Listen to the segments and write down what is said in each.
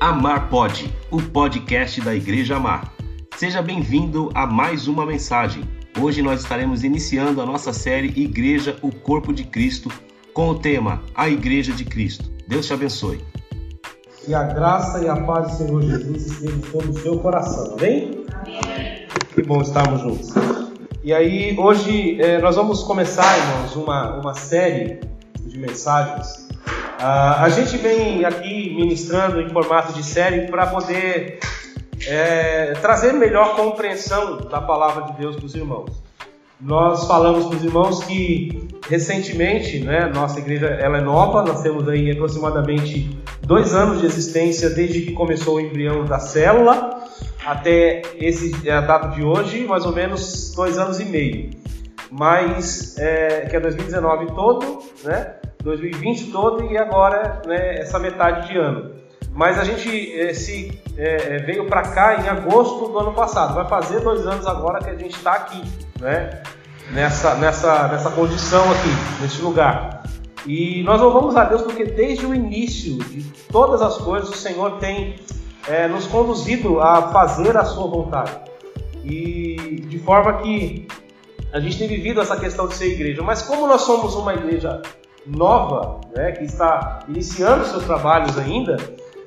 Amar Pode, o podcast da Igreja Amar. Seja bem-vindo a mais uma mensagem. Hoje nós estaremos iniciando a nossa série Igreja, o Corpo de Cristo, com o tema A Igreja de Cristo. Deus te abençoe. Que a graça e a paz do Senhor Jesus estejam sobre o seu coração, amém? Amém. Que bom estarmos juntos. E aí, hoje eh, nós vamos começar, irmãos, uma, uma série de mensagens Uh, a gente vem aqui ministrando em formato de série para poder é, trazer melhor compreensão da palavra de Deus para os irmãos. Nós falamos para os irmãos que recentemente, né, nossa igreja ela é nova, nós temos aí aproximadamente dois anos de existência desde que começou o embrião da célula até esse a data de hoje, mais ou menos dois anos e meio. Mas é, que é 2019 todo, né? 2020 todo e agora né, essa metade de ano. Mas a gente eh, se eh, veio para cá em agosto do ano passado. Vai fazer dois anos agora que a gente está aqui, né? Nessa, nessa, nessa condição aqui, nesse lugar. E nós louvamos a Deus porque desde o início de todas as coisas o Senhor tem é, nos conduzido a fazer a sua vontade. E de forma que a gente tem vivido essa questão de ser igreja. Mas como nós somos uma igreja nova, né, que está iniciando seus trabalhos ainda,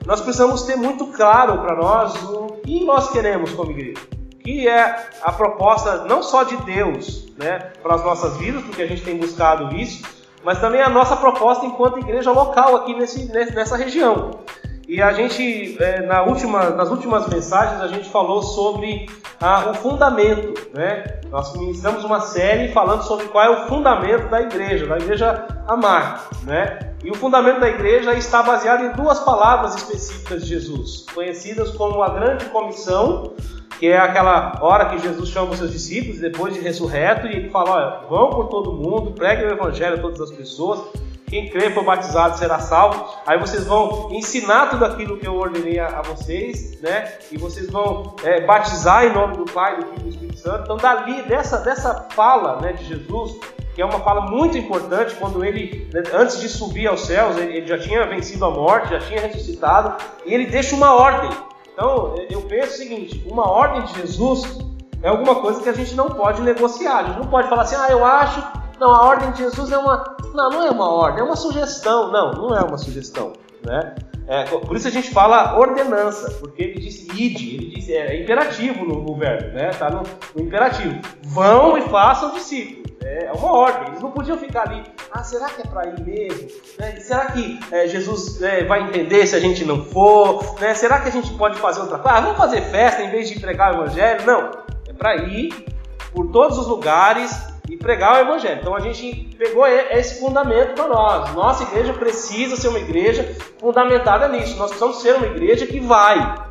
nós precisamos ter muito claro para nós o que nós queremos como igreja. Que é a proposta não só de Deus né, para as nossas vidas, porque a gente tem buscado isso, mas também a nossa proposta enquanto igreja local aqui nesse, nessa região. E a gente, é, na última, nas últimas mensagens, a gente falou sobre ah, o fundamento. Né? Nós ministramos uma série falando sobre qual é o fundamento da igreja, da igreja amar. Né? E o fundamento da igreja está baseado em duas palavras específicas de Jesus, conhecidas como a grande comissão, que é aquela hora que Jesus chama os seus discípulos depois de ressurreto e fala: olha, vão por todo mundo, preguem o evangelho a todas as pessoas quem crê for batizado será salvo. Aí vocês vão ensinar tudo aquilo que eu ordenei a, a vocês, né? E vocês vão é, batizar em nome do Pai, do Filho e do Espírito Santo. Então, dali, dessa, dessa fala né, de Jesus, que é uma fala muito importante, quando ele, né, antes de subir aos céus, ele, ele já tinha vencido a morte, já tinha ressuscitado, e ele deixa uma ordem. Então, eu penso o seguinte: uma ordem de Jesus é alguma coisa que a gente não pode negociar. A gente não pode falar assim, ah, eu acho. Não, a ordem de Jesus é uma, não, não é uma ordem, é uma sugestão. Não, não é uma sugestão. Né? É, por isso a gente fala ordenança, porque ele disse id, ele disse, é, é imperativo no, no, verbo, né? Tá no, no, imperativo. Vão e façam discípulos. É, é uma ordem. Eles não podiam ficar ali. Ah, será que é para ir mesmo? Né? Será que é, Jesus é, vai entender se a gente não for? Né? Será que a gente pode fazer outra coisa? Ah, vamos fazer festa em vez de pregar o evangelho? Não. É para ir por todos os lugares e pregar o evangelho. Então a gente pegou esse fundamento para nós. Nossa igreja precisa ser uma igreja fundamentada nisso. Nós precisamos ser uma igreja que vai.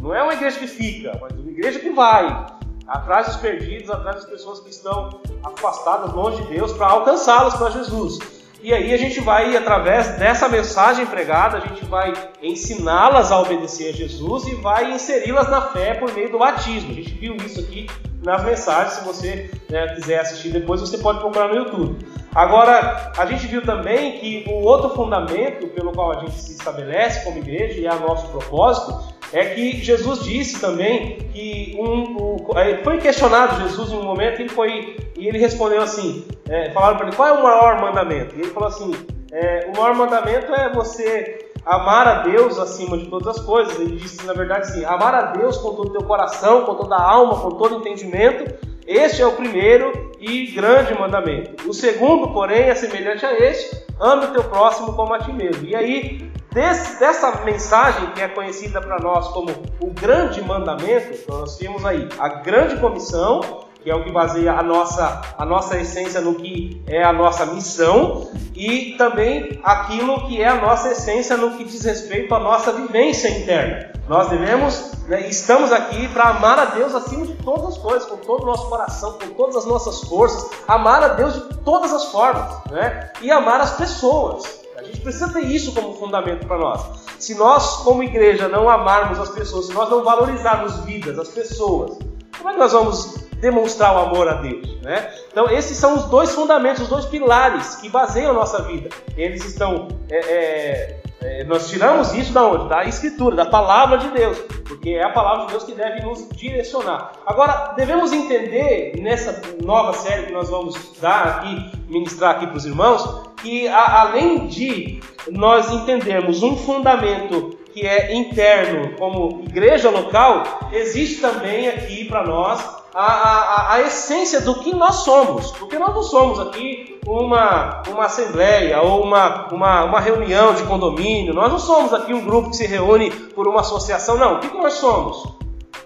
Não é uma igreja que fica, mas uma igreja que vai. Atrás dos perdidos, atrás das pessoas que estão afastadas, longe de Deus, para alcançá-las para Jesus. E aí a gente vai, através dessa mensagem pregada, a gente vai ensiná-las a obedecer a Jesus e vai inseri-las na fé por meio do batismo. A gente viu isso aqui nas mensagens. Se você né, quiser assistir depois, você pode procurar no YouTube. Agora, a gente viu também que o outro fundamento pelo qual a gente se estabelece como igreja e é o nosso propósito é que Jesus disse também que um, foi questionado Jesus em um momento ele foi e ele respondeu assim, é, falaram para ele qual é o maior mandamento e ele falou assim, é, o maior mandamento é você amar a Deus acima de todas as coisas. Ele disse, na verdade, assim: amar a Deus com todo o teu coração, com toda a alma, com todo o entendimento. Este é o primeiro e grande mandamento. O segundo, porém, é semelhante a este: ame o teu próximo como a ti mesmo. E aí, desse, dessa mensagem que é conhecida para nós como o grande mandamento, nós temos aí a grande comissão que é o que baseia a nossa, a nossa essência no que é a nossa missão, e também aquilo que é a nossa essência no que diz respeito à nossa vivência interna. Nós devemos, né, estamos aqui para amar a Deus acima de todas as coisas, com todo o nosso coração, com todas as nossas forças, amar a Deus de todas as formas, né? e amar as pessoas. A gente precisa ter isso como fundamento para nós. Se nós, como igreja, não amarmos as pessoas, se nós não valorizarmos vidas, as pessoas, como é que nós vamos demonstrar o amor a Deus. Né? Então, esses são os dois fundamentos, os dois pilares que baseiam a nossa vida. Eles estão é, é, É, nós tiramos isso da onde? Da Escritura, da palavra de Deus, porque é a palavra de Deus que deve nos direcionar. Agora, devemos entender nessa nova série que nós vamos dar aqui, ministrar aqui para os irmãos, que a, além de nós entendermos um fundamento que é interno como igreja local, existe também aqui para nós a, a, a, essência do que nós somos. Porque nós não somos aqui uma, uma assembleia ou uma, uma, uma reunião de condomínio, nós não somos aqui um grupo que se reúne por uma associação, não. O que, que nós somos?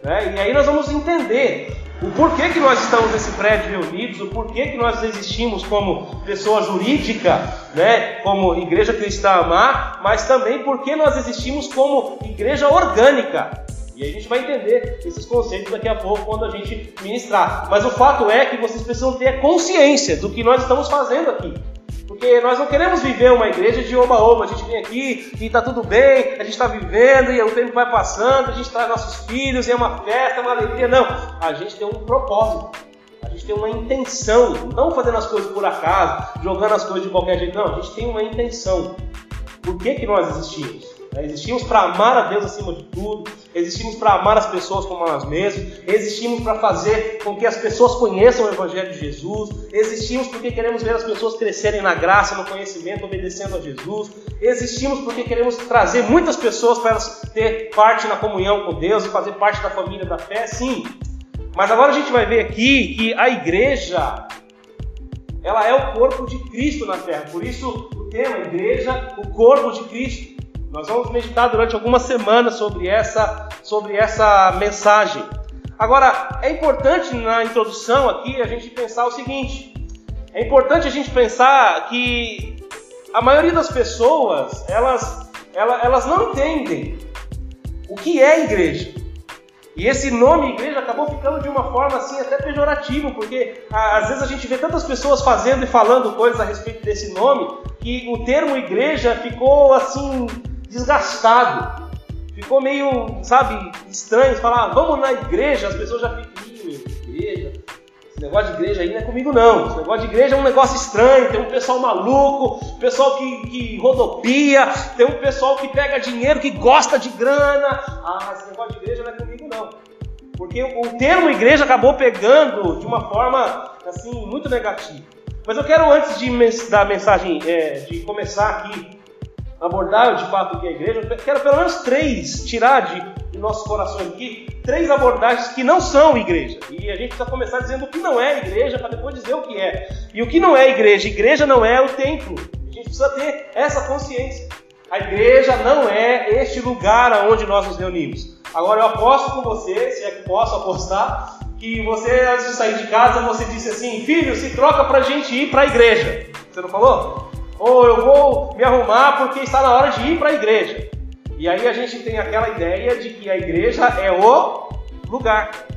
Né? E aí nós vamos entender o porquê que nós estamos nesse prédio reunidos, o porquê que nós existimos como pessoa jurídica, né, como igreja cristã amar, mas também porque nós existimos como igreja orgânica. E a gente vai entender esses conceitos daqui a pouco quando a gente ministrar. Mas o fato é que vocês precisam ter consciência do que nós estamos fazendo aqui. Porque nós não queremos viver uma igreja de oba-oba. A gente vem aqui e está tudo bem, a gente está vivendo e o tempo vai passando, a gente traz nossos filhos e é uma festa, é uma alegria. Não, a gente tem um propósito. A gente tem uma intenção, não fazendo as coisas por acaso, jogando as coisas de qualquer jeito. Não, a gente tem uma intenção. Por que, que nós existimos? Né? Existimos para amar a Deus acima de tudo, existimos para amar as pessoas como nós mesmos, existimos para fazer com que as pessoas conheçam o Evangelho de Jesus, existimos porque queremos ver as pessoas crescerem na graça, no conhecimento, obedecendo a Jesus, existimos porque queremos trazer muitas pessoas para elas ter parte na comunhão com Deus e fazer parte da família da fé, sim. Mas agora a gente vai ver aqui que a igreja ela é o corpo de Cristo na terra. Por isso o tema igreja, o corpo de Cristo. Nós vamos meditar durante algumas semanas sobre essa, sobre essa mensagem. Agora, é importante na introdução aqui a gente pensar o seguinte: é importante a gente pensar que a maioria das pessoas elas, elas, elas não entendem o que é igreja. E esse nome igreja acabou ficando de uma forma assim até pejorativa, porque às vezes a gente vê tantas pessoas fazendo e falando coisas a respeito desse nome que o termo igreja ficou assim desgastado. Ficou meio, sabe, estranho falar, ah, vamos na igreja, as pessoas já ficam, igreja. Esse negócio de igreja aí não é comigo não. Esse negócio de igreja é um negócio estranho, tem um pessoal maluco, pessoal que, que rodopia, tem um pessoal que pega dinheiro, que gosta de grana. Ah, esse negócio de igreja não é comigo não. Porque o termo igreja acabou pegando de uma forma assim muito negativa. Mas eu quero antes de dar a mensagem, é, de começar aqui abordar de fato o que é a igreja, quero pelo menos três tirar de, nossos corações aqui, três abordagens que não são igreja. E a gente precisa começar dizendo o que não é igreja para depois dizer o que é. E o que não é igreja? Igreja não é o templo. A gente precisa ter essa consciência. A igreja não é este lugar onde nós nos reunimos. Agora eu aposto com você, se é que posso apostar, que você antes de sair de casa você disse assim, filho, se troca para a gente ir para a igreja. Você não falou? Ou eu vou me arrumar porque está na hora de ir para a igreja. E aí a gente tem aquela ideia de que a igreja é o lugar.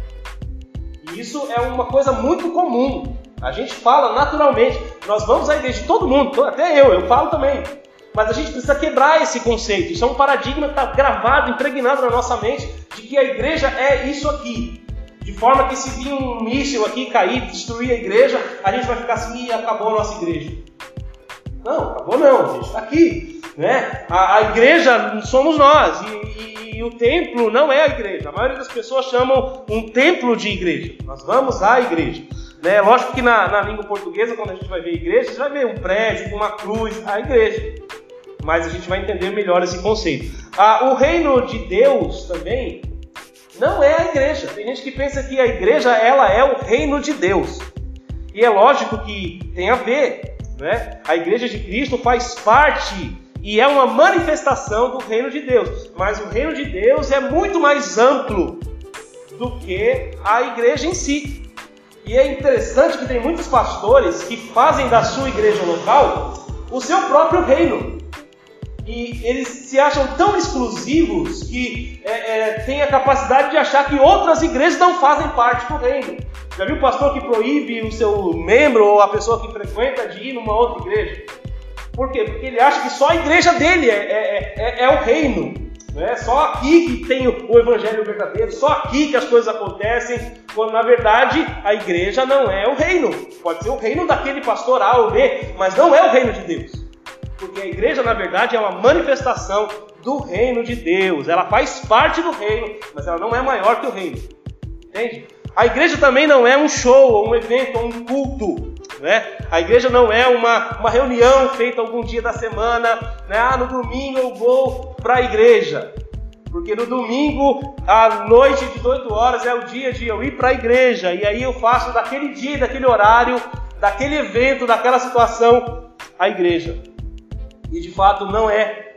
E isso é uma coisa muito comum. A gente fala naturalmente, nós vamos à igreja, todo mundo, até eu, eu falo também. Mas a gente precisa quebrar esse conceito. Isso é um paradigma que está gravado, impregnado na nossa mente, de que a igreja é isso aqui. De forma que se vir um míssil aqui cair, destruir a igreja, a gente vai ficar assim e acabou a nossa igreja. Não, acabou não, a gente está aqui. Né? A, a, igreja somos nós e, e, e, o templo não é a igreja. A maioria das pessoas chamam um templo de igreja. Nós vamos à igreja. Né? Lógico que na, na língua portuguesa, quando a gente vai ver igreja, você vai ver um prédio uma cruz, a igreja. Mas a gente vai entender melhor esse conceito. Ah, o reino de Deus também não é a igreja. Tem gente que pensa que a igreja ela é o reino de Deus. E é lógico que tem a ver, né? A igreja de Cristo faz parte e é uma manifestação do reino de Deus. Mas o reino de Deus é muito mais amplo do que a igreja em si. E é interessante que tem muitos pastores que fazem da sua igreja local o seu próprio reino. E eles se acham tão exclusivos que é, é, têm a capacidade de achar que outras igrejas não fazem parte do reino. Já viu o pastor que proíbe o seu membro ou a pessoa que frequenta de ir numa outra igreja? Por quê? Porque ele acha que só a igreja dele é, é, é, é o reino. Né? Só aqui que tem o evangelho verdadeiro, só aqui que as coisas acontecem, quando na verdade a igreja não é o reino. Pode ser o reino daquele pastor A ou B, mas não é o reino de Deus. Porque a igreja, na verdade, é uma manifestação do reino de Deus. Ela faz parte do reino, mas ela não é maior que o reino. Entende? A igreja também não é um show, ou um evento, ou um culto. Né? A igreja não é uma, uma reunião feita algum dia da semana. Né? Ah, no domingo eu vou para a igreja. Porque no domingo, à noite de 18 horas, é o dia de eu ir para a igreja. E aí eu faço daquele dia, daquele horário, daquele evento, daquela situação, a igreja. E de fato não é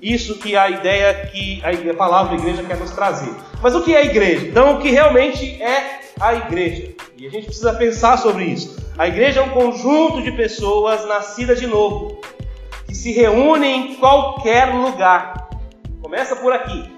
isso que a ideia que a palavra igreja quer nos trazer. Mas o que é a igreja? Então, o que realmente é a igreja? E a gente precisa pensar sobre isso. A igreja é um conjunto de pessoas nascidas de novo, que se reúnem em qualquer lugar. Começa por aqui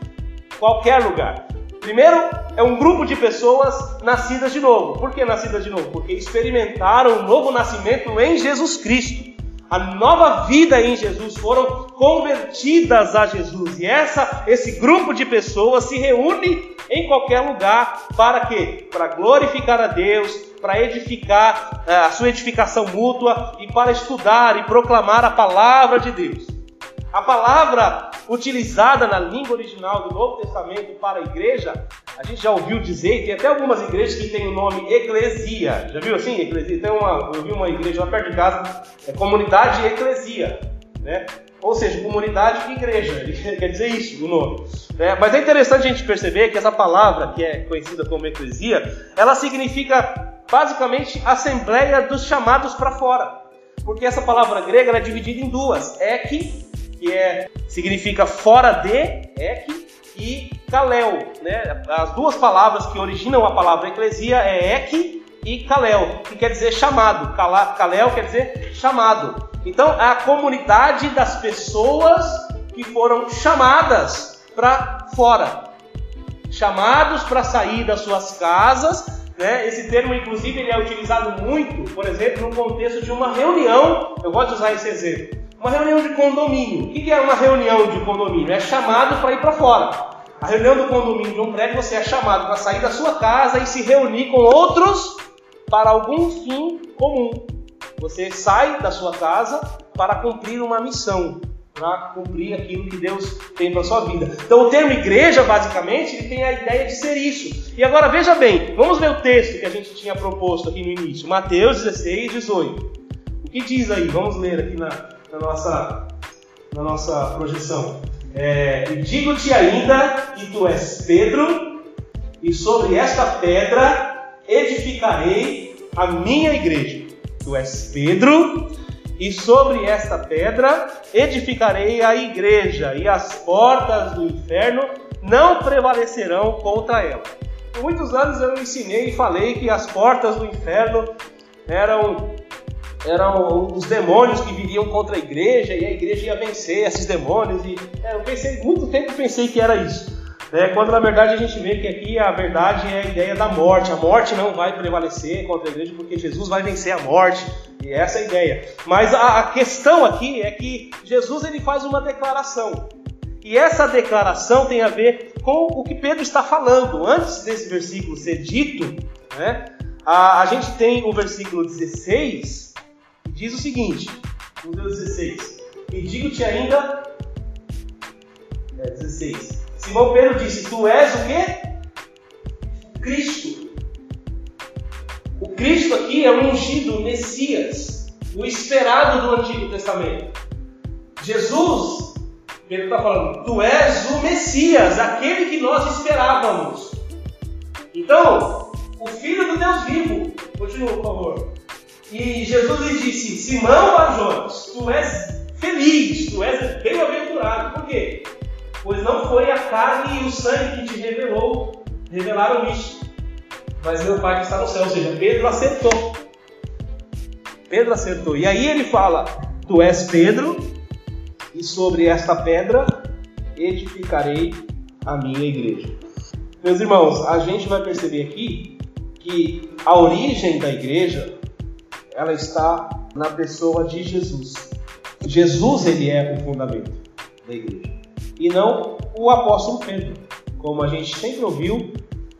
qualquer lugar. Primeiro, é um grupo de pessoas nascidas de novo. Por que nascidas de novo? Porque experimentaram o um novo nascimento em Jesus Cristo. A nova vida em Jesus foram convertidas a Jesus. E essa, esse grupo de pessoas se reúne em qualquer lugar para quê? Para glorificar a Deus, para edificar eh, a sua edificação mútua e para estudar e proclamar a palavra de Deus. A palavra utilizada na língua original do Novo Testamento para a igreja, a gente já ouviu dizer, tem até algumas igrejas que têm o nome eclesia. Já viu assim? Eclesia? Tem uma, eu vi uma igreja lá perto de casa, é comunidade eclesia, né? Ou seja, comunidade e igreja, quer dizer isso o nome. Né? Mas é interessante a gente perceber que essa palavra, que é conhecida como eclesia, ela significa basicamente assembleia dos chamados para fora. Porque essa palavra grega é dividida em duas, ek que é, significa fora de, ek, e kalel. Né? As duas palavras que originam a palavra eclesia é ek e kalel, que quer dizer chamado. Kalel quer dizer chamado. Então, é a comunidade das pessoas que foram chamadas para fora. Chamados para sair das suas casas né? Esse termo, inclusive, ele é utilizado muito, por exemplo, no contexto de uma reunião. Eu gosto de usar esse exemplo. Uma reunião de condomínio. O que é uma reunião de condomínio? É chamado para ir para fora. A reunião do condomínio de um prédio, você é chamado para sair da sua casa e se reunir com outros para algum fim comum. Você sai da sua casa para cumprir uma missão, para cumprir aquilo que Deus tem para sua vida. Então, o termo igreja, basicamente, ele tem a ideia de ser isso. E agora veja bem, vamos ver o texto que a gente tinha proposto aqui no início, Mateus 16, 18. O que diz aí? Vamos ler aqui na, na nossa, na nossa projeção. É, e digo-te ainda que tu és Pedro, e sobre esta pedra edificarei a minha igreja. Tu és Pedro, e sobre esta pedra edificarei a igreja, e as portas do inferno não prevalecerão contra ela. Por muitos anos eu ensinei e falei que as portas do inferno eram eram os demônios que viriam contra a igreja e a igreja ia vencer esses demônios. E é, eu pensei, muito tempo pensei que era isso. Né? Quando na verdade a gente vê que aqui a verdade é a ideia da morte. A morte não vai prevalecer contra a igreja porque Jesus vai vencer a morte. E essa é a ideia. Mas a, a questão aqui é que Jesus ele faz uma declaração. E essa declaração tem a ver com o que Pedro está falando. Antes desse versículo ser dito, né, a, a gente tem o versículo 16, diz o seguinte, no 16: E digo-te ainda. É, 16. Simão Pedro disse: Tu és o quê? Cristo. O Cristo aqui é o ungido, o Messias, o esperado do Antigo Testamento. Jesus, Pedro está falando, tu és o Messias, aquele que nós esperávamos. Então, o Filho do Deus vivo, continua, por favor, e Jesus lhe disse: Simão Barjonas, tu és feliz, tu és bem-aventurado. Por quê? Pois não foi a carne e o sangue que te revelou, revelaram isso, mas meu Pai que está no céu. Ou seja, Pedro acertou. Pedro acertou. E aí ele fala: Tu és Pedro, e sobre esta pedra edificarei a minha igreja. Meus irmãos, a gente vai perceber aqui que a origem da igreja ela está na pessoa de Jesus. Jesus ele é o fundamento da igreja e não o apóstolo Pedro, como a gente sempre ouviu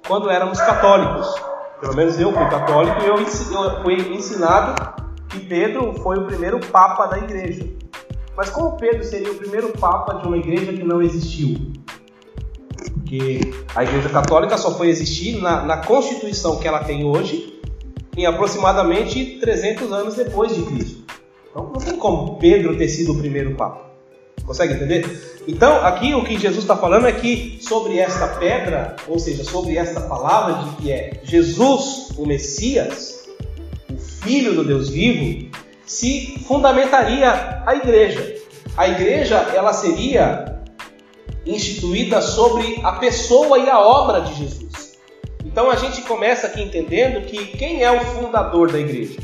quando éramos católicos. Pelo menos eu fui católico e eu fui ensinado que Pedro foi o primeiro papa da igreja. Mas como Pedro seria o primeiro papa de uma igreja que não existiu? Porque a Igreja Católica só foi existir na, na constituição que ela tem hoje, em aproximadamente 300 anos depois de Cristo. Então não tem como Pedro ter sido o primeiro papa. Consegue entender? Então, aqui o que Jesus está falando é que sobre esta pedra, ou seja, sobre esta palavra de que é Jesus, o Messias, o Filho do Deus vivo, se fundamentaria a igreja. A igreja, ela seria instituída sobre a pessoa e a obra de Jesus. Então a gente começa aqui entendendo que quem é o fundador da igreja?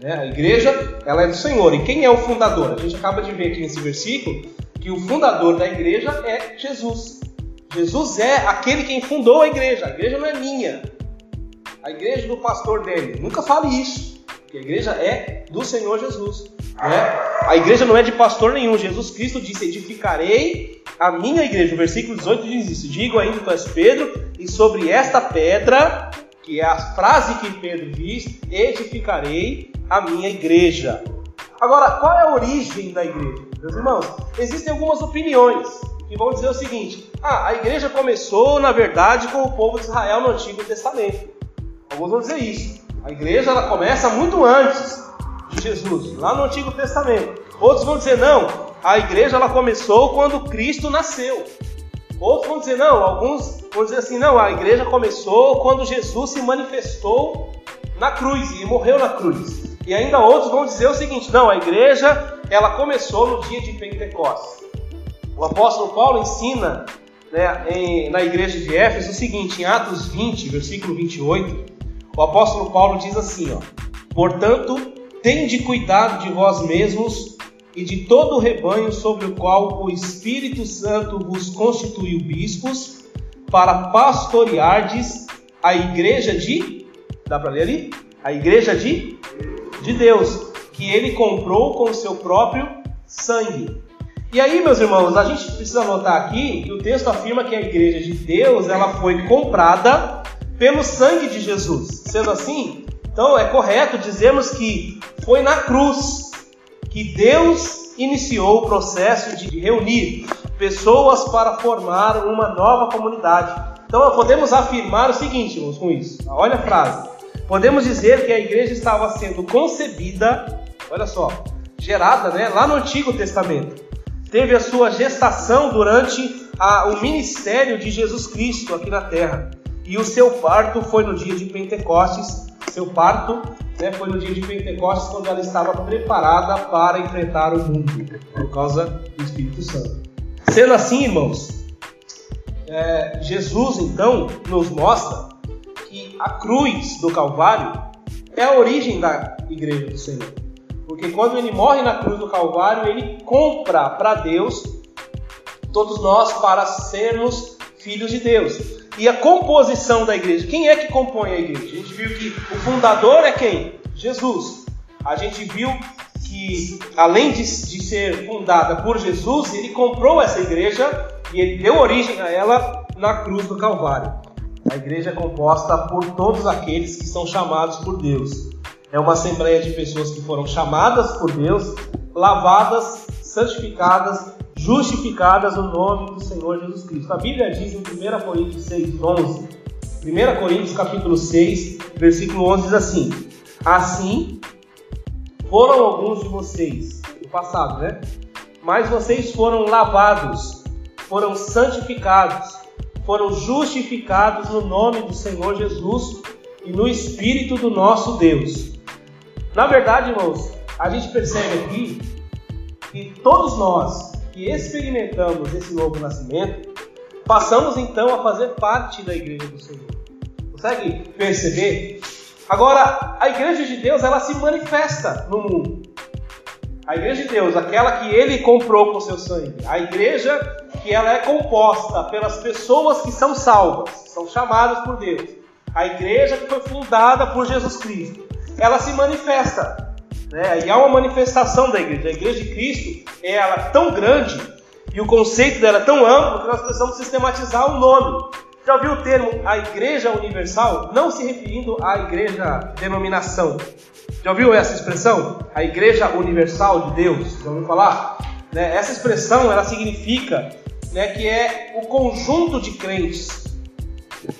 Né? A igreja, ela é do Senhor. E quem é o fundador? A gente acaba de ver aqui nesse versículo que o fundador da igreja é Jesus. Jesus é aquele quem fundou a igreja. A igreja não é minha. A igreja do pastor dele. Nunca fale isso. Porque a igreja é do Senhor Jesus. Né? A igreja não é de pastor nenhum. Jesus Cristo disse: Edificarei a minha igreja. O versículo 18 diz isso: Digo ainda, tu és Pedro, e sobre esta pedra, que é a frase que Pedro diz, edificarei a minha igreja. Agora, qual é a origem da igreja? Meus irmãos, existem algumas opiniões que vão dizer o seguinte: ah, a igreja começou, na verdade, com o povo de Israel no Antigo Testamento. Alguns vão dizer isso. A igreja ela começa muito antes de Jesus, lá no Antigo Testamento. Outros vão dizer não, a igreja ela começou quando Cristo nasceu. Outros vão dizer não, alguns vão dizer assim, não, a igreja começou quando Jesus se manifestou na cruz e morreu na cruz. E ainda outros vão dizer o seguinte: não, a igreja ela começou no dia de Pentecostes. O apóstolo Paulo ensina né, em, na igreja de Éfeso o seguinte, em Atos 20, versículo 28, o apóstolo Paulo diz assim: ó, portanto, tende cuidado de vós mesmos e de todo o rebanho sobre o qual o Espírito Santo vos constituiu bispos, para pastoreardes a igreja de. Dá para ler ali? A igreja de de Deus, que ele comprou com o seu próprio sangue. E aí, meus irmãos, a gente precisa notar aqui que o texto afirma que a igreja de Deus ela foi comprada pelo sangue de Jesus. Sendo assim, então é correto dizermos que foi na cruz que Deus iniciou o processo de reunir pessoas para formar uma nova comunidade. Então podemos afirmar o seguinte, irmãos, com isso. Olha a frase. Podemos dizer que a igreja estava sendo concebida, olha só, gerada né, lá no Antigo Testamento. Teve a sua gestação durante a, o ministério de Jesus Cristo aqui na terra. E o seu parto foi no dia de Pentecostes. Seu parto né, foi no dia de Pentecostes, quando ela estava preparada para enfrentar o mundo, por causa do Espírito Santo. Sendo assim, irmãos, é, Jesus então nos mostra que a cruz do Calvário é a origem da igreja do Senhor. Porque quando ele morre na cruz do Calvário, ele compra para Deus todos nós para sermos filhos de Deus. E a composição da igreja, quem é que compõe a igreja? A gente viu que o fundador é quem? Jesus. A gente viu que, além de, de ser fundada por Jesus, ele comprou essa igreja e ele deu origem a ela na cruz do Calvário. A igreja é composta por todos aqueles que são chamados por Deus. É uma assembleia de pessoas que foram chamadas por Deus, lavadas, santificadas, justificadas no nome do Senhor Jesus Cristo. A Bíblia diz em 1 Coríntios 6, 11, 1 Coríntios capítulo 6, versículo 11 diz assim: Assim foram alguns de vocês, no passado, né? Mas vocês foram lavados, foram santificados, foram justificados no nome do Senhor Jesus e no Espírito do nosso Deus. Na verdade, irmãos, a gente percebe aqui que todos nós que experimentamos esse novo nascimento, passamos então a fazer parte da igreja do Senhor. Consegue perceber? Agora, a igreja de Deus, ela se manifesta no mundo. A igreja de Deus, aquela que ele comprou com seu sangue. A igreja que ela é composta pelas pessoas que são salvas, são chamadas por Deus. A igreja que foi fundada por Jesus Cristo, ela se manifesta. Né? E há uma manifestação da igreja. A igreja de Cristo é ela tão grande e o conceito dela é tão amplo que nós precisamos sistematizar o nome. Já ouviu o termo a Igreja Universal? Não se referindo à igreja denominação. Já ouviu essa expressão? A Igreja Universal de Deus? Já ouviu falar? Né? Essa expressão ela significa né, que é o conjunto de crentes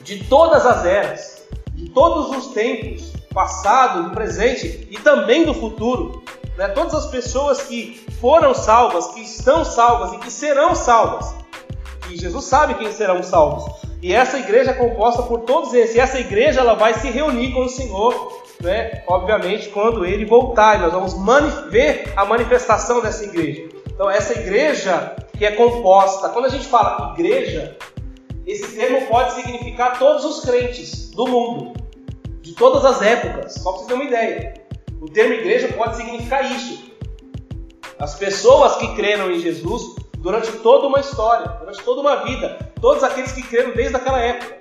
de todas as eras, de todos os tempos, passado, do presente e também do futuro. Né? Todas as pessoas que foram salvas, que estão salvas e que serão salvas. E Jesus sabe quem serão salvos. E essa igreja é composta por todos esses. E essa igreja ela vai se reunir com o Senhor, né? obviamente, quando ele voltar. E nós vamos ver a manifestação dessa igreja. Então, essa igreja que é composta, quando a gente fala igreja, esse termo pode significar todos os crentes do mundo, de todas as épocas, só para você ter uma ideia. O termo igreja pode significar isso. As pessoas que creram em Jesus durante toda uma história, durante toda uma vida, todos aqueles que creram desde aquela época.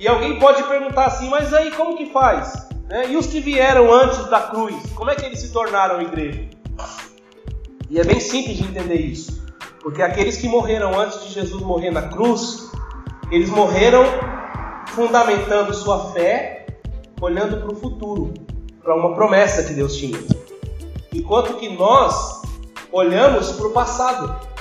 E alguém pode perguntar assim, mas aí como que faz? Né? E os que vieram antes da cruz, como é que eles se tornaram igreja? E é bem simples de entender isso, porque aqueles que morreram antes de Jesus morrer na cruz, eles morreram fundamentando sua fé, olhando para o futuro, para uma promessa que Deus tinha. Enquanto que nós olhamos para o passado,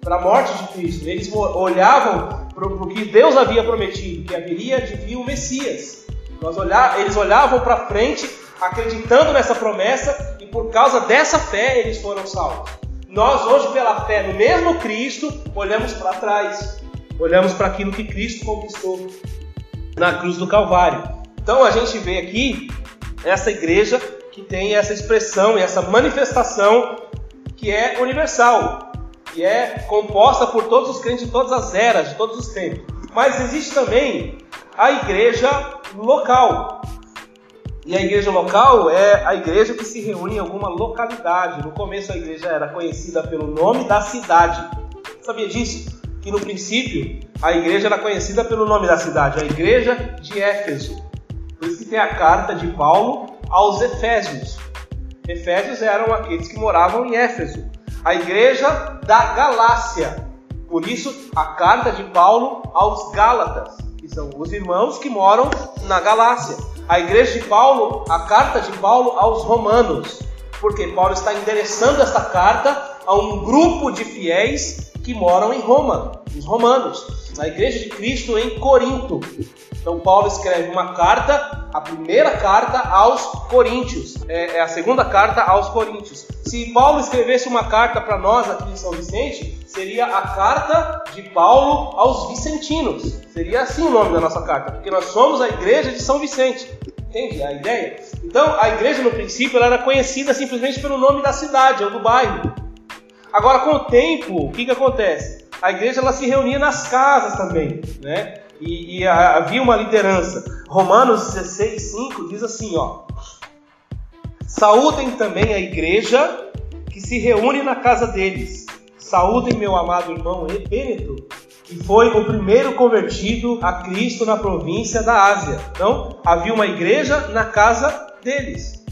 para a morte de Cristo. Eles olhavam para o que Deus havia prometido, que haveria de vir o Messias. Eles olhavam para frente, acreditando nessa promessa, e por causa dessa fé eles foram salvos. Nós hoje, pela fé no mesmo Cristo, olhamos para trás, olhamos para aquilo que Cristo conquistou na cruz do Calvário. Então a gente vê aqui essa igreja que tem essa expressão e essa manifestação que é universal que é composta por todos os crentes de todas as eras, de todos os tempos. Mas existe também a igreja local. E a igreja local é a igreja que se reúne em alguma localidade. No começo a igreja era conhecida pelo nome da cidade. Sabia disso? Que no princípio a igreja era conhecida pelo nome da cidade, a igreja de Éfeso. Por isso que tem a carta de Paulo aos Efésios. Efésios eram aqueles que moravam em Éfeso a igreja da Galácia. Por isso, a carta de Paulo aos Gálatas, que são os irmãos que moram na Galácia. A igreja de Paulo, a carta de Paulo aos Romanos, porque Paulo está endereçando esta carta a um grupo de fiéis que moram em Roma, os romanos. Na igreja de Cristo em Corinto, então Paulo escreve uma carta, a primeira carta aos Coríntios, é, é a segunda carta aos Coríntios. Se Paulo escrevesse uma carta para nós aqui em São Vicente, seria a carta de Paulo aos Vicentinos. Seria assim o nome da nossa carta, porque nós somos a igreja de São Vicente. Entende a ideia? Então, a igreja no princípio ela era conhecida simplesmente pelo nome da cidade ou do bairro. Agora, com o tempo, o que, que acontece? A igreja ela se reunia nas casas também, né? E, e havia uma liderança. Romanos 16, 5 diz assim: ó, Saúdem também a igreja que se reúne na casa deles. Saúdem meu amado irmão Epêneto, que foi o primeiro convertido a Cristo na província da Ásia. Então, havia uma igreja na casa deles.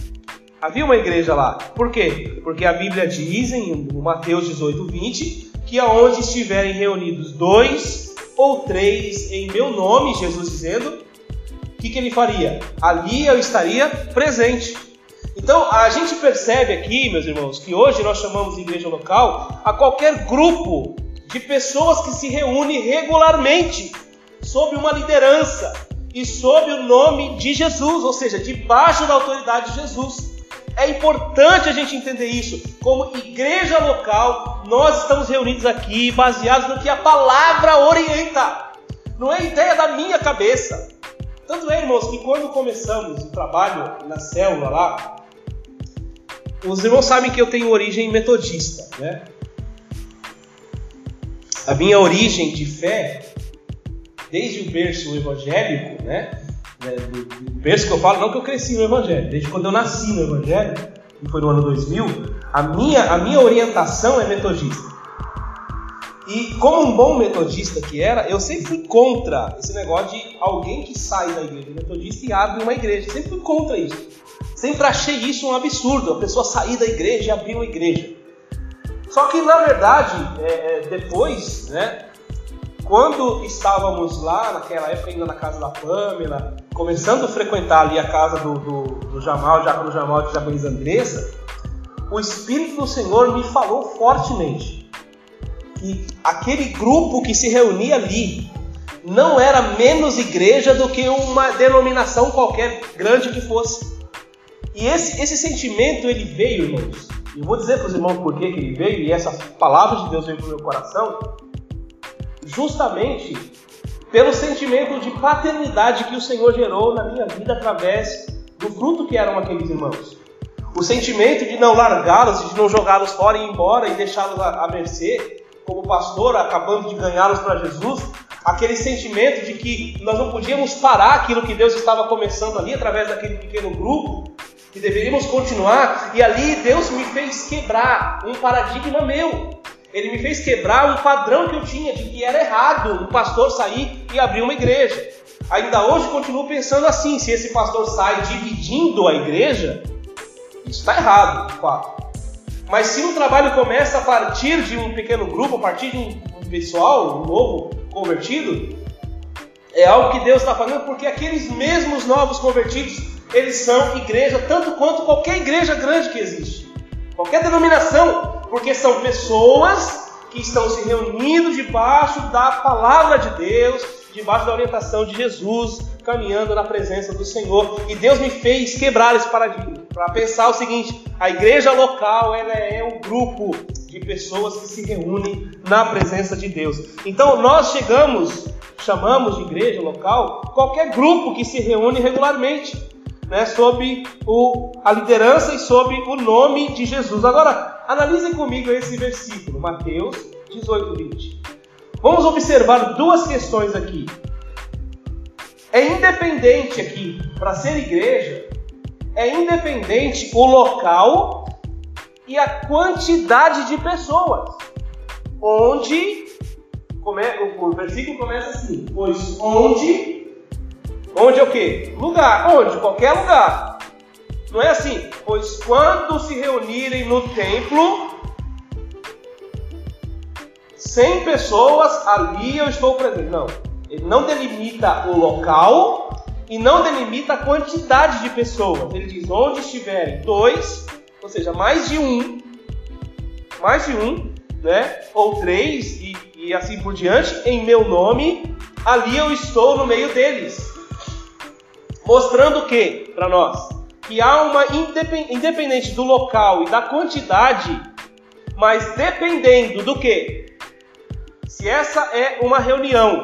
Havia uma igreja lá. Por quê? Porque a Bíblia diz em Mateus 18, 20, que aonde estiverem reunidos dois ou três em meu nome, Jesus dizendo, o que, que ele faria? Ali eu estaria presente. Então a gente percebe aqui, meus irmãos, que hoje nós chamamos de igreja local a qualquer grupo de pessoas que se reúne regularmente sob uma liderança e sob o nome de Jesus, ou seja, debaixo da autoridade de Jesus. É importante a gente entender isso. Como igreja local, nós estamos reunidos aqui baseados no que a palavra orienta. Não é ideia da minha cabeça. Tanto é, irmãos, que quando começamos o trabalho na célula lá, os irmãos sabem que eu tenho origem metodista, né? A minha origem de fé, desde o berço evangélico, né? Né, do, do berço que eu falo, não que eu cresci no Evangelho, desde quando eu nasci no Evangelho, que foi no ano 2000, a minha, a minha orientação é metodista. E como um bom metodista que era, eu sempre fui contra esse negócio de alguém que sai da igreja metodista e abre uma igreja. Sempre fui contra isso. Sempre achei isso um absurdo, a pessoa sair da igreja e abrir uma igreja. Só que na verdade, é, é, depois, né, quando estávamos lá, naquela época ainda na casa da Pamela, começando a frequentar ali a casa do, do, do Jamal, Jacob Jamal e Jacob Andressa, o Espírito do Senhor me falou fortemente que aquele grupo que se reunia ali não era menos igreja do que uma denominação qualquer grande que fosse. E esse, esse sentimento ele veio, irmãos. E vou dizer para os irmãos por que ele veio, e essa palavra de Deus veio para o meu coração, justamente pelo sentimento de paternidade que o Senhor gerou na minha vida através do fruto que eram aqueles irmãos. O sentimento de não largá-los, de não jogá-los fora e ir embora e deixá-los à mercê, como pastor, acabando de ganhá-los para Jesus, aquele sentimento de que nós não podíamos parar aquilo que Deus estava começando ali através daquele pequeno grupo, que deveríamos continuar, e ali Deus me fez quebrar um paradigma meu. Ele me fez quebrar um padrão que eu tinha de que era errado um pastor sair e abrir uma igreja. Ainda hoje continuo pensando assim: se esse pastor sai dividindo a igreja, isso está errado, de fato. Mas se um trabalho começa a partir de um pequeno grupo, a partir de um pessoal, um novo convertido, é algo que Deus está fazendo porque aqueles mesmos novos convertidos, eles são igreja tanto quanto qualquer igreja grande que existe. Qualquer denominação porque são pessoas que estão se reunindo debaixo da palavra de Deus, debaixo da orientação de Jesus, caminhando na presença do Senhor. E Deus me fez quebrar esse paradigma para pensar o seguinte: a igreja local ela é um grupo de pessoas que se reúnem na presença de Deus. Então nós chegamos, chamamos de igreja local qualquer grupo que se reúne regularmente né, sob o, a liderança e sob o nome de Jesus. Agora, analisem comigo esse versículo, Mateus 18, 20. Vamos observar duas questões aqui. É independente aqui, para ser igreja, é independente o local e a quantidade de pessoas. Onde, o versículo começa assim: Pois onde Onde é o quê? Lugar. Onde? Qualquer lugar. Não é assim. Pois quando se reunirem no templo, 100 pessoas, ali eu estou presente. Não. Ele não delimita o local e não delimita a quantidade de pessoas. Ele diz onde estiverem dois, ou seja, mais de um, mais de um, né? Ou três e, e assim por diante, em meu nome, ali eu estou no meio deles. Mostrando o que para nós? Que há uma independente do local e da quantidade, mas dependendo do que? Se essa é uma reunião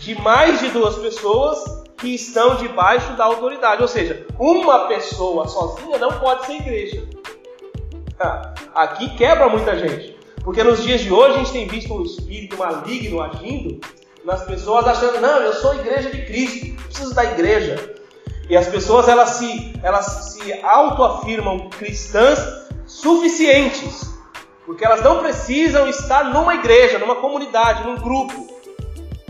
de mais de duas pessoas que estão debaixo da autoridade, ou seja, uma pessoa sozinha não pode ser igreja. Aqui quebra muita gente, porque nos dias de hoje a gente tem visto um espírito maligno agindo nas pessoas achando, não, eu sou igreja de Cristo, preciso da igreja. E as pessoas elas se, elas se autoafirmam cristãs suficientes, porque elas não precisam estar numa igreja, numa comunidade, num grupo.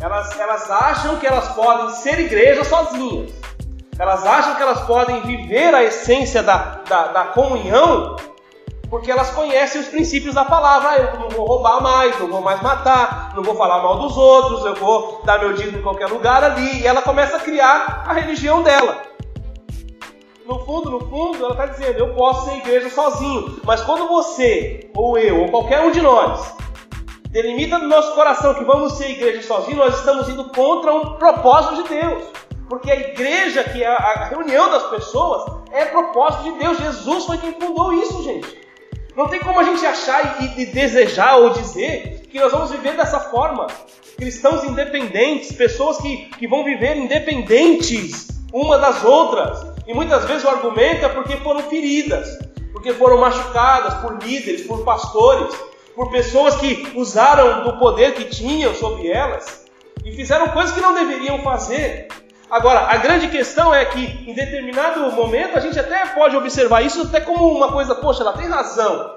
Elas, elas acham que elas podem ser igreja sozinhas. Elas acham que elas podem viver a essência da, da, da comunhão porque elas conhecem os princípios da palavra. Ah, eu não vou roubar mais, não vou mais matar, não vou falar mal dos outros, eu vou dar meu dízimo em qualquer lugar ali. E ela começa a criar a religião dela no fundo, no fundo, ela está dizendo: eu posso ser igreja sozinho. Mas quando você, ou eu, ou qualquer um de nós, delimita no nosso coração que vamos ser igreja sozinho, nós estamos indo contra um propósito de Deus. Porque a igreja, que é a reunião das pessoas, é propósito de Deus. Jesus foi quem fundou isso, gente. Não tem como a gente achar e, e desejar ou dizer que nós vamos viver dessa forma. Cristãos independentes, pessoas que, que vão viver independentes uma das outras. E muitas vezes o argumento é porque foram feridas, porque foram machucadas por líderes, por pastores, por pessoas que usaram do poder que tinham sobre elas e fizeram coisas que não deveriam fazer. Agora, a grande questão é que em determinado momento a gente até pode observar isso até como uma coisa, poxa, ela tem razão.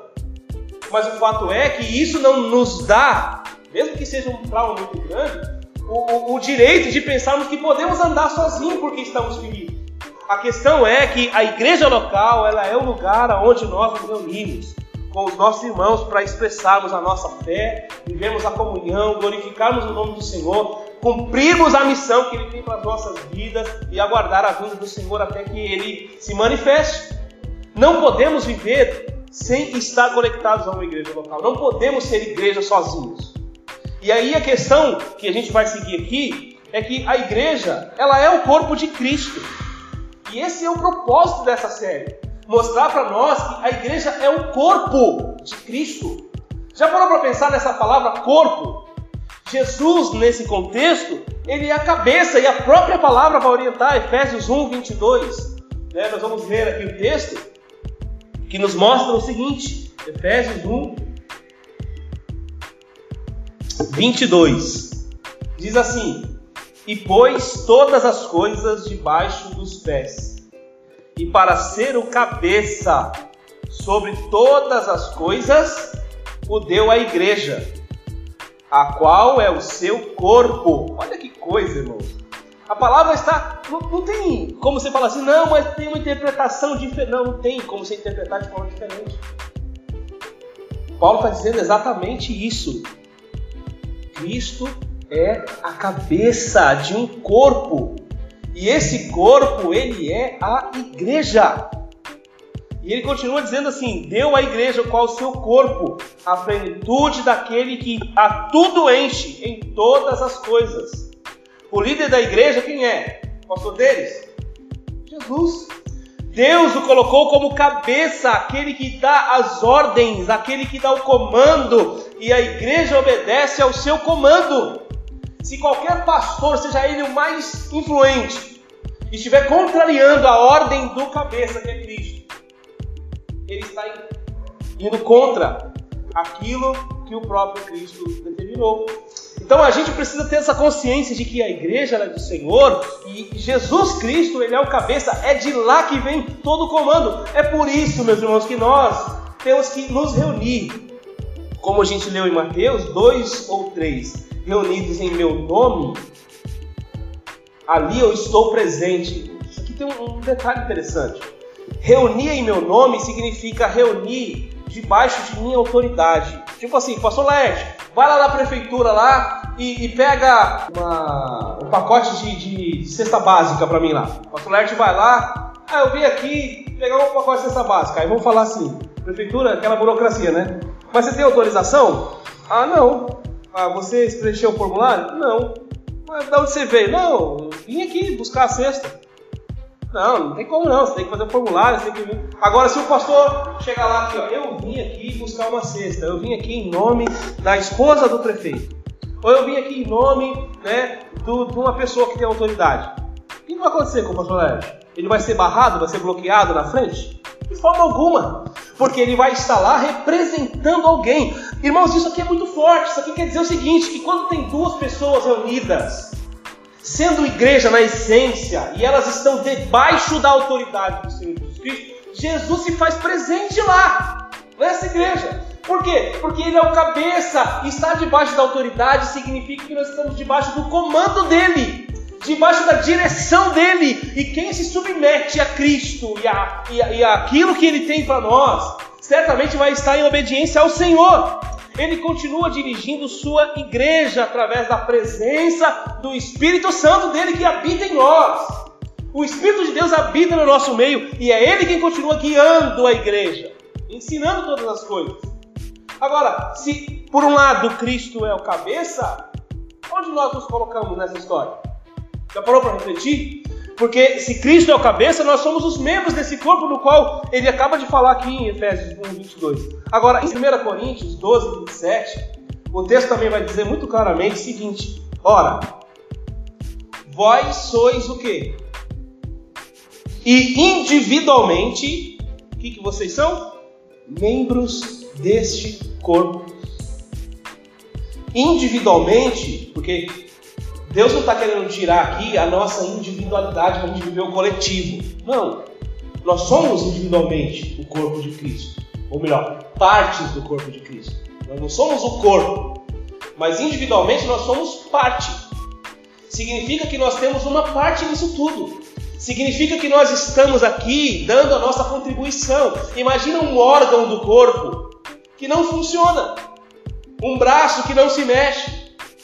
Mas o fato é que isso não nos dá, mesmo que seja um trauma muito grande, o, o, o direito de pensarmos que podemos andar sozinhos porque estamos feridos. A questão é que a igreja local ela é o lugar onde nós nos reunimos, com os nossos irmãos para expressarmos a nossa fé, vivemos a comunhão, glorificarmos o nome do Senhor, cumprirmos a missão que Ele tem para as nossas vidas e aguardar a vinda do Senhor até que Ele se manifeste. Não podemos viver sem estar conectados a uma igreja local. Não podemos ser igreja sozinhos. E aí a questão que a gente vai seguir aqui é que a igreja, ela é o corpo de Cristo. E esse é o propósito dessa série mostrar para nós que a igreja é o corpo de Cristo. Já parou para pensar nessa palavra corpo? Jesus, nesse contexto, ele é a cabeça e a própria palavra vai orientar, Efésios 1, 22. Né? Nós vamos ler aqui o texto que nos mostra o seguinte: Efésios 1, 22. Diz assim: E pôs todas as coisas debaixo dos pés e para ser o cabeça sobre todas as coisas, o deu à igreja, a qual é o seu corpo. Olha que coisa, irmãos. A palavra está. Não, não, tem como você falar assim, não, mas tem uma interpretação diferente. Não, não tem como você interpretar de forma diferente. Paulo está dizendo exatamente isso. Cristo é a cabeça de um corpo. E esse corpo, ele é a igreja. E ele continua dizendo assim: deu à igreja qual o seu corpo, a plenitude daquele que a tudo enche em todas as coisas. O líder da igreja, quem é? O pastor deles? Jesus. Deus o colocou como cabeça, aquele que dá as ordens, aquele que dá o comando, e a igreja obedece ao seu comando. Se qualquer pastor, seja ele o mais influente, estiver contrariando a ordem do cabeça, que é Cristo, ele está indo contra aquilo que o próprio Cristo determinou. Então a gente precisa ter essa consciência de que a igreja é do Senhor e Jesus Cristo, ele é o cabeça, é de lá que vem todo o comando. É por isso, meus irmãos, que nós temos que nos reunir, como a gente leu em Mateus, dois ou três reunidos em meu nome, ali eu estou presente. Isso aqui tem um, detalhe interessante. Reunir em meu nome significa reunir debaixo de minha autoridade. Tipo assim, pastor Laerte, vai lá na prefeitura lá e, e pega uma, um pacote de, de cesta básica para mim lá. Pastor Laerte vai lá, ah, eu vim aqui pegar um pacote de cesta básica. Aí vamos falar assim, prefeitura, aquela burocracia, né? Mas você tem autorização? Ah, não. Ah, você preencheu o formulário? Não. Mas de onde você veio? Não, vim aqui buscar a cesta. Não, não tem como não, você tem que fazer o formulário, você tem que vir. Agora, se o pastor chegar lá aqui, ó, eu vim aqui buscar uma cesta, eu vim aqui em nome da esposa do prefeito, ou eu vim aqui em nome né, do, de uma pessoa que tem autoridade. O que vai acontecer com o pastor Lércio? Ele vai ser barrado, vai ser bloqueado na frente? De forma alguma, porque ele vai estar lá representando alguém. Irmãos, isso aqui é muito forte. Isso aqui quer dizer o seguinte: que quando tem duas pessoas reunidas, sendo igreja na essência, e elas estão debaixo da autoridade do Senhor Jesus Cristo, Jesus se faz presente lá, nessa igreja. Por quê? Porque ele é o cabeça, estar debaixo da autoridade significa que nós estamos debaixo do comando dele, debaixo da direção dele. E quem se submete a Cristo e, a, e, a, e aquilo que ele tem para nós, certamente vai estar em obediência ao Senhor ele continua dirigindo sua igreja através da presença do Espírito Santo dele que habita em nós. O Espírito de Deus habita no nosso meio e é ele quem continua guiando a igreja, ensinando todas as coisas. Agora, se por um lado Cristo é o cabeça, onde nós nos colocamos nessa história? Já parou para refletir? Porque se Cristo é o cabeça, nós somos os membros desse corpo no qual ele acaba de falar aqui em Efésios 1, 22. Agora, em 1 Coríntios 12, 27, o texto também vai dizer muito claramente o seguinte: Ora, vós sois o quê? E individualmente, o que, que vocês são? Membros deste corpo. Individualmente, porque Deus não está querendo tirar aqui a nossa individualidade para a gente viver o coletivo. Não. Nós somos individualmente o corpo de Cristo. Ou melhor, partes do corpo de Cristo. Nós não somos o corpo, mas individualmente nós somos parte. Significa que nós temos uma parte nisso tudo. Significa que nós estamos aqui dando a nossa contribuição. Imagina um órgão do corpo que não funciona, um braço que não se mexe.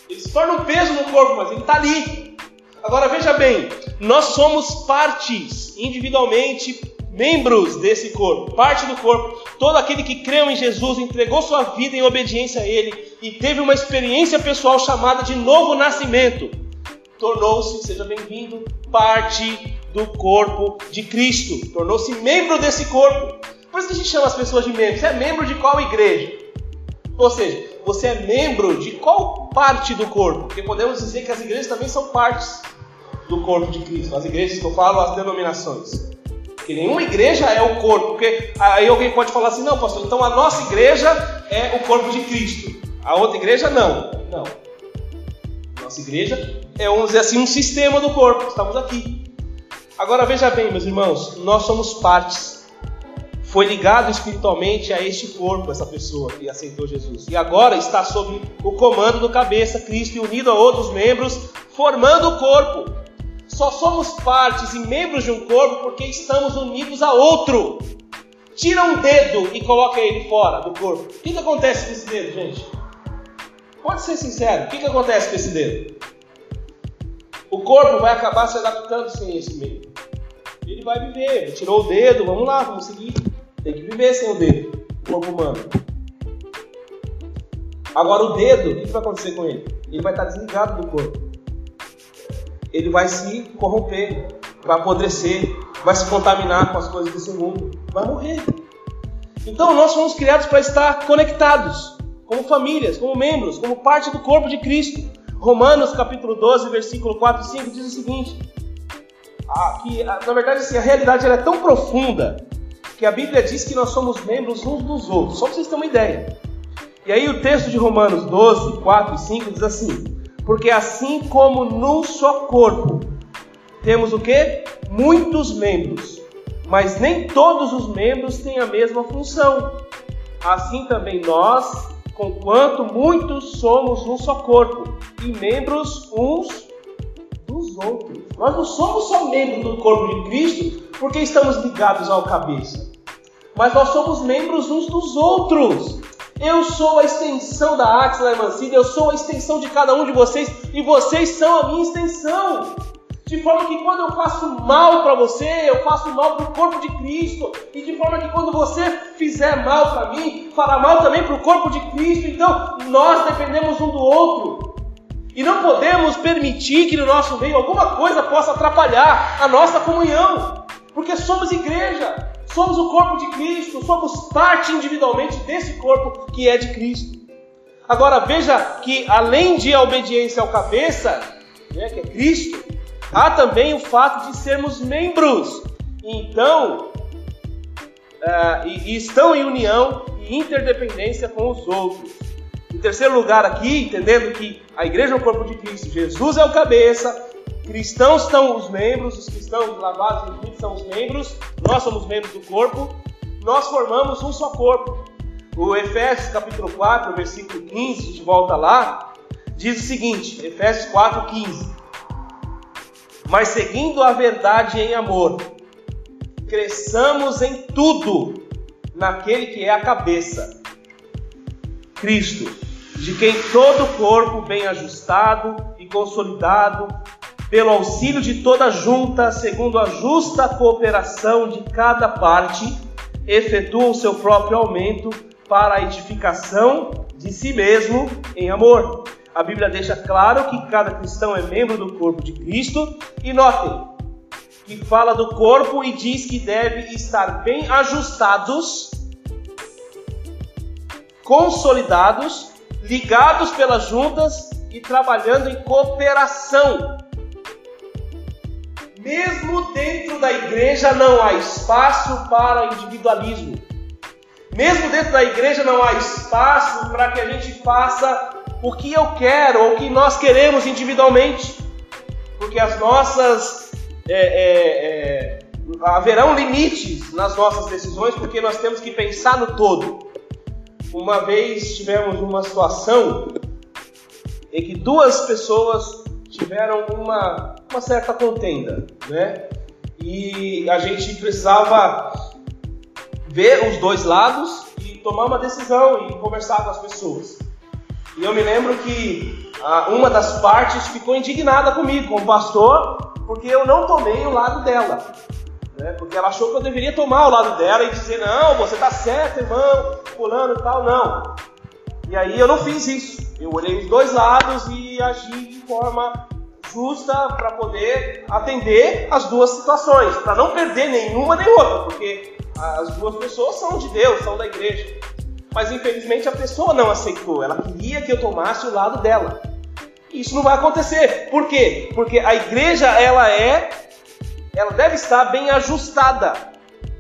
Ele se torna um peso no corpo, mas ele está ali. Agora veja bem, nós somos partes individualmente, membros desse corpo, parte do corpo. Todo aquele que creu em Jesus, entregou sua vida em obediência a Ele e teve uma experiência pessoal chamada de novo nascimento, tornou-se, seja bem-vindo, parte do corpo de Cristo, tornou-se membro desse corpo. Por isso que a gente chama as pessoas de membros. Você é membro de qual igreja? Ou seja, você é membro de qual parte do corpo? Porque podemos dizer que as igrejas também são partes do corpo de Cristo. As igrejas que eu falo, as denominações. Porque nenhuma igreja é o corpo. Porque aí alguém pode falar assim: não, pastor, então a nossa igreja é o corpo de Cristo. A outra igreja não. Não. Nossa igreja é, vamos dizer assim, um sistema do corpo. Estamos aqui. Agora veja bem, meus irmãos, nós somos partes. Foi ligado espiritualmente a este corpo, essa pessoa que aceitou Jesus. E agora está sob o comando do cabeça, Cristo, e unido a outros membros, formando o corpo. Só somos partes e membros de um corpo porque estamos unidos a outro. Tira um dedo e coloca ele fora do corpo. O que, que acontece com esse dedo, gente? Pode ser sincero, o que, que acontece com esse dedo? O corpo vai acabar se adaptando sem esse meio. Ele vai viver, tirou o dedo, vamos lá, vamos seguir. Tem que viver sem o dedo, o corpo humano. Agora o dedo, o que vai acontecer com ele? Ele vai estar desligado do corpo. Ele vai se corromper, vai apodrecer, vai se contaminar com as coisas desse mundo, vai morrer. Então nós fomos criados para estar conectados como famílias, como membros, como parte do corpo de Cristo. Romanos capítulo 12, versículo 4 e 5 diz o seguinte: ah, que na verdade assim, a realidade é tão profunda que a Bíblia diz que nós somos membros uns dos outros, só para vocês terem uma ideia. E aí o texto de Romanos 12, 4 e 5 diz assim: Porque assim como num só corpo temos o que? Muitos membros, mas nem todos os membros têm a mesma função. Assim também nós, conquanto muitos somos um só corpo e membros uns dos outros. Nós não somos só membros do corpo de Cristo porque estamos ligados ao cabeça, mas nós somos membros uns dos outros. Eu sou a extensão da Axla Emancida, eu sou a extensão de cada um de vocês e vocês são a minha extensão. De forma que quando eu faço mal para você, eu faço mal para o corpo de Cristo. E de forma que quando você fizer mal para mim, fará mal também para o corpo de Cristo. Então nós dependemos um do outro. E não podemos permitir que no nosso meio alguma coisa possa atrapalhar a nossa comunhão. Porque somos igreja, somos o corpo de Cristo, somos parte individualmente desse corpo que é de Cristo. Agora veja que além de a obediência ao cabeça, né, que é Cristo, Há também o fato de sermos membros. Então, uh, e, e estão em união e interdependência com os outros. Em terceiro lugar, aqui, entendendo que a igreja é o corpo de Cristo, Jesus é o cabeça, cristãos são os membros, os cristãos lavados em Cristo são os membros, nós somos membros do corpo, nós formamos um só corpo. O Efésios capítulo 4, versículo 15, a gente volta lá, diz o seguinte, Efésios 4, 15 mas seguindo a verdade em amor, cresçamos em tudo naquele que é a cabeça, Cristo, de quem todo o corpo bem ajustado e consolidado, pelo auxílio de toda junta, segundo a justa cooperação de cada parte, efetua o seu próprio aumento para a edificação de si mesmo em amor a Bíblia deixa claro que cada cristão é membro do corpo de Cristo. E notem que fala do corpo e diz que deve estar bem ajustados, consolidados, ligados pelas juntas e trabalhando em cooperação. Mesmo dentro da igreja não há espaço para individualismo. Mesmo dentro da igreja não há espaço para que a gente faça o que eu quero ou o que nós queremos individualmente, porque as nossas é, é, é, haverão limites nas nossas decisões, porque nós temos que pensar no todo. Uma vez tivemos uma situação em que duas pessoas tiveram uma, uma certa contenda, né? E a gente precisava ver os dois lados e tomar uma decisão e conversar com as pessoas. E eu me lembro que ah, uma das partes ficou indignada comigo, como pastor, porque eu não tomei o lado dela. Né? Porque ela achou que eu deveria tomar o lado dela e dizer: não, você está certo, irmão, fulano e tal. Não. E aí eu não fiz isso. Eu olhei os dois lados e agi de forma justa para poder atender as duas situações, para não perder nenhuma nem outra, porque as duas pessoas são de Deus, são da igreja. Mas infelizmente a pessoa não aceitou, ela queria que eu tomasse o lado dela. Isso não vai acontecer. Por quê? Porque a igreja ela é ela deve estar bem ajustada.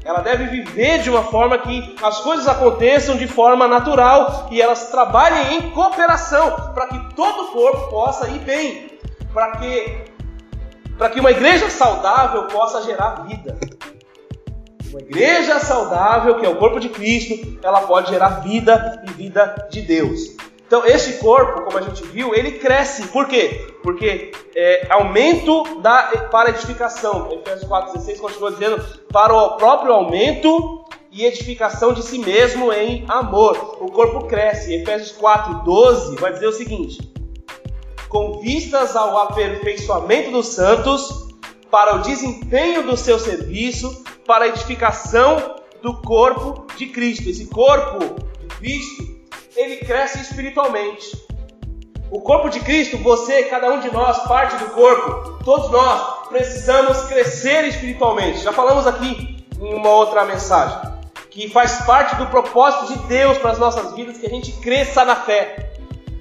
Ela deve viver de uma forma que as coisas aconteçam de forma natural e elas trabalhem em cooperação para que todo o corpo possa ir bem, para que para que uma igreja saudável possa gerar vida. Uma igreja saudável, que é o corpo de Cristo, ela pode gerar vida e vida de Deus. Então, esse corpo, como a gente viu, ele cresce. Por quê? Porque é, aumento da, para edificação. Efésios 4,16 continua dizendo: para o próprio aumento e edificação de si mesmo em amor. O corpo cresce. Efésios 4,12 vai dizer o seguinte: com vistas ao aperfeiçoamento dos santos, para o desempenho do seu serviço, para a edificação do corpo de Cristo. Esse corpo de Cristo ele cresce espiritualmente. O corpo de Cristo, você, cada um de nós, parte do corpo, todos nós precisamos crescer espiritualmente. Já falamos aqui em uma outra mensagem que faz parte do propósito de Deus para as nossas vidas que a gente cresça na fé.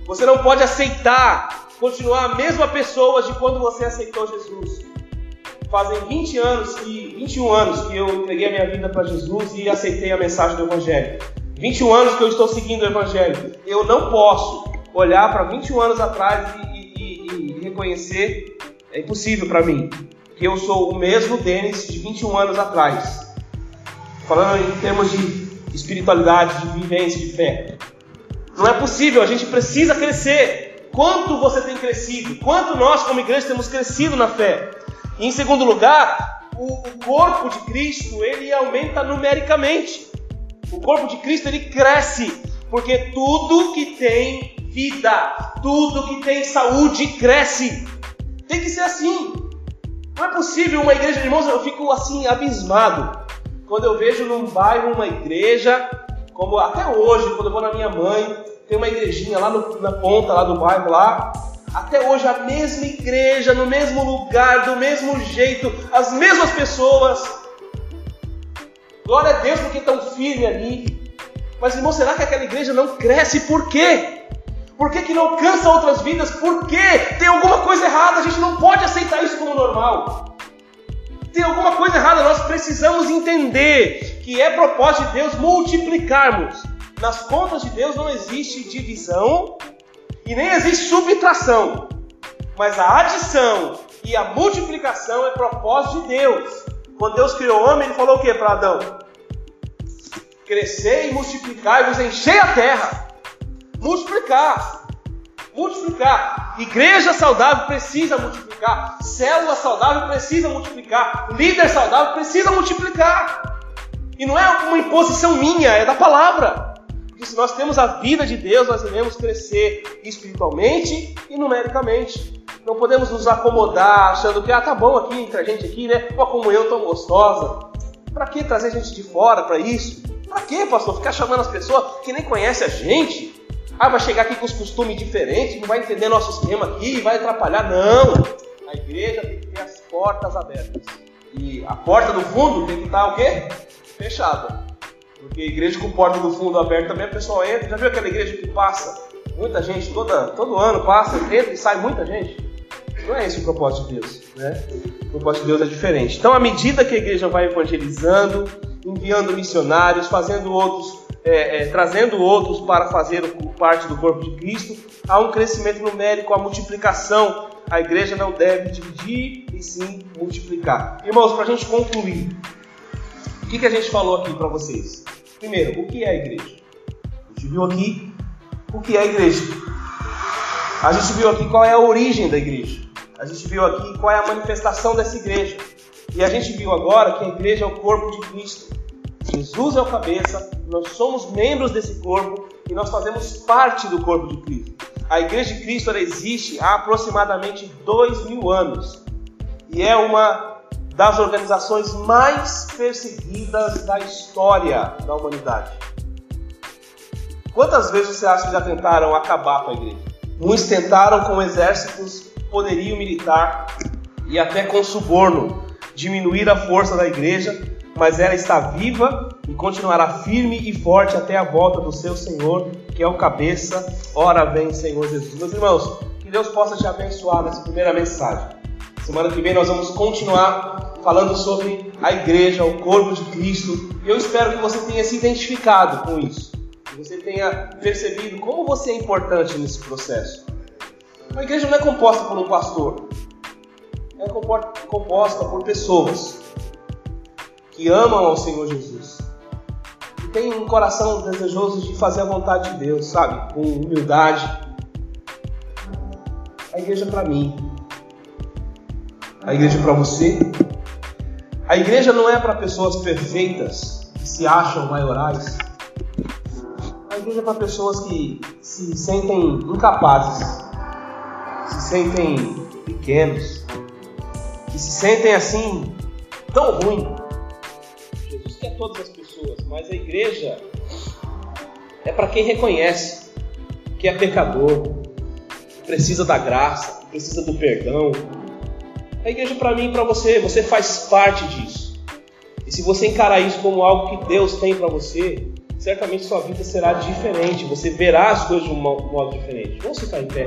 Você não pode aceitar continuar a mesma pessoa de quando você aceitou Jesus. Fazem 20 anos que 21 anos que eu entreguei a minha vida para Jesus e aceitei a mensagem do evangelho. 21 anos que eu estou seguindo o Evangelho. Eu não posso olhar para 21 anos atrás e, e, e reconhecer, é impossível para mim, que eu sou o mesmo Denis de 21 anos atrás. Falando em termos de espiritualidade, de vivência, de fé. Não é possível, a gente precisa crescer. Quanto você tem crescido? Quanto nós, como igreja, temos crescido na fé? E em segundo lugar, o, o corpo de Cristo ele aumenta numericamente. O corpo de Cristo ele cresce, porque tudo que tem vida, tudo que tem saúde cresce. Tem que ser assim. Não é possível uma igreja irmãos, eu fico assim abismado quando eu vejo num bairro uma igreja, como até hoje, quando eu vou na minha mãe, tem uma igrejinha lá no, na ponta lá do bairro lá, até hoje a mesma igreja, no mesmo lugar, do mesmo jeito, as mesmas pessoas, Glória a Deus porque estão firmes ali. Mas, irmão, será que aquela igreja não cresce? Por quê? Por que, que não alcança outras vidas? Por quê? Tem alguma coisa errada, a gente não pode aceitar isso como normal. Tem alguma coisa errada, nós precisamos entender que é propósito de Deus multiplicarmos. Nas contas de Deus não existe divisão e nem existe subtração, mas a adição e a multiplicação é propósito de Deus. Quando Deus criou o homem, ele falou o que para Adão? Crescer e multiplicar e vos encher a terra. Multiplicar. Multiplicar. Igreja saudável precisa multiplicar. Célula saudável precisa multiplicar. Líder saudável precisa multiplicar. E não é uma imposição minha, é da palavra. Porque se nós temos a vida de Deus, nós devemos crescer espiritualmente e numericamente. Não podemos nos acomodar achando que ah, tá bom aqui entre a gente aqui, né? Uma comunhão tão gostosa. Para que trazer gente de fora para isso? Para que, pastor? Ficar chamando as pessoas que nem conhecem a gente? Ah, vai chegar aqui com os costumes diferentes, não vai entender nosso esquema aqui, vai atrapalhar. Não! A igreja tem que ter as portas abertas. E a porta do fundo tem que estar o quê? Fechada. Porque igreja com porta do fundo aberta também a pessoa entra. Já viu aquela igreja que passa? Muita gente, toda, todo ano passa, entra e sai muita gente. Não é esse o propósito de Deus. Né? O propósito de Deus é diferente. Então, à medida que a igreja vai evangelizando, enviando missionários, fazendo outros, é, é, trazendo outros para fazer parte do corpo de Cristo, há um crescimento numérico, a multiplicação. A igreja não deve dividir e sim multiplicar. Irmãos, para a gente concluir, o que, que a gente falou aqui para vocês? Primeiro, o que é a igreja? A gente viu aqui o que é a igreja. A gente viu aqui qual é a origem da igreja. A gente viu aqui qual é a manifestação dessa igreja. E a gente viu agora que a igreja é o corpo de Cristo. Jesus é o cabeça, nós somos membros desse corpo e nós fazemos parte do corpo de Cristo. A Igreja de Cristo ela existe há aproximadamente dois mil anos e é uma das organizações mais perseguidas da história da humanidade. Quantas vezes você acha que já tentaram acabar com a igreja? Muitos tentaram com exércitos, poderio militar e até com suborno diminuir a força da igreja, mas ela está viva e continuará firme e forte até a volta do seu Senhor, que é o cabeça. Ora vem, Senhor Jesus. Meus irmãos, que Deus possa te abençoar nessa primeira mensagem. Semana que vem nós vamos continuar falando sobre a igreja, o corpo de Cristo. E eu espero que você tenha se identificado com isso. Que você tenha percebido como você é importante nesse processo. A igreja não é composta por um pastor. É composta por pessoas que amam ao Senhor Jesus. E tem um coração desejoso de fazer a vontade de Deus, sabe? Com humildade. A igreja é para mim a igreja para você. A igreja não é para pessoas perfeitas que se acham maiorais. A igreja é para pessoas que se sentem incapazes, se sentem pequenos, que se sentem assim tão ruim. Jesus quer todas as pessoas, mas a igreja é para quem reconhece que é pecador, precisa da graça, precisa do perdão, a igreja para mim e para você, você faz parte disso. E se você encarar isso como algo que Deus tem para você, certamente sua vida será diferente. Você verá as coisas de um modo diferente. Vamos ficar em pé.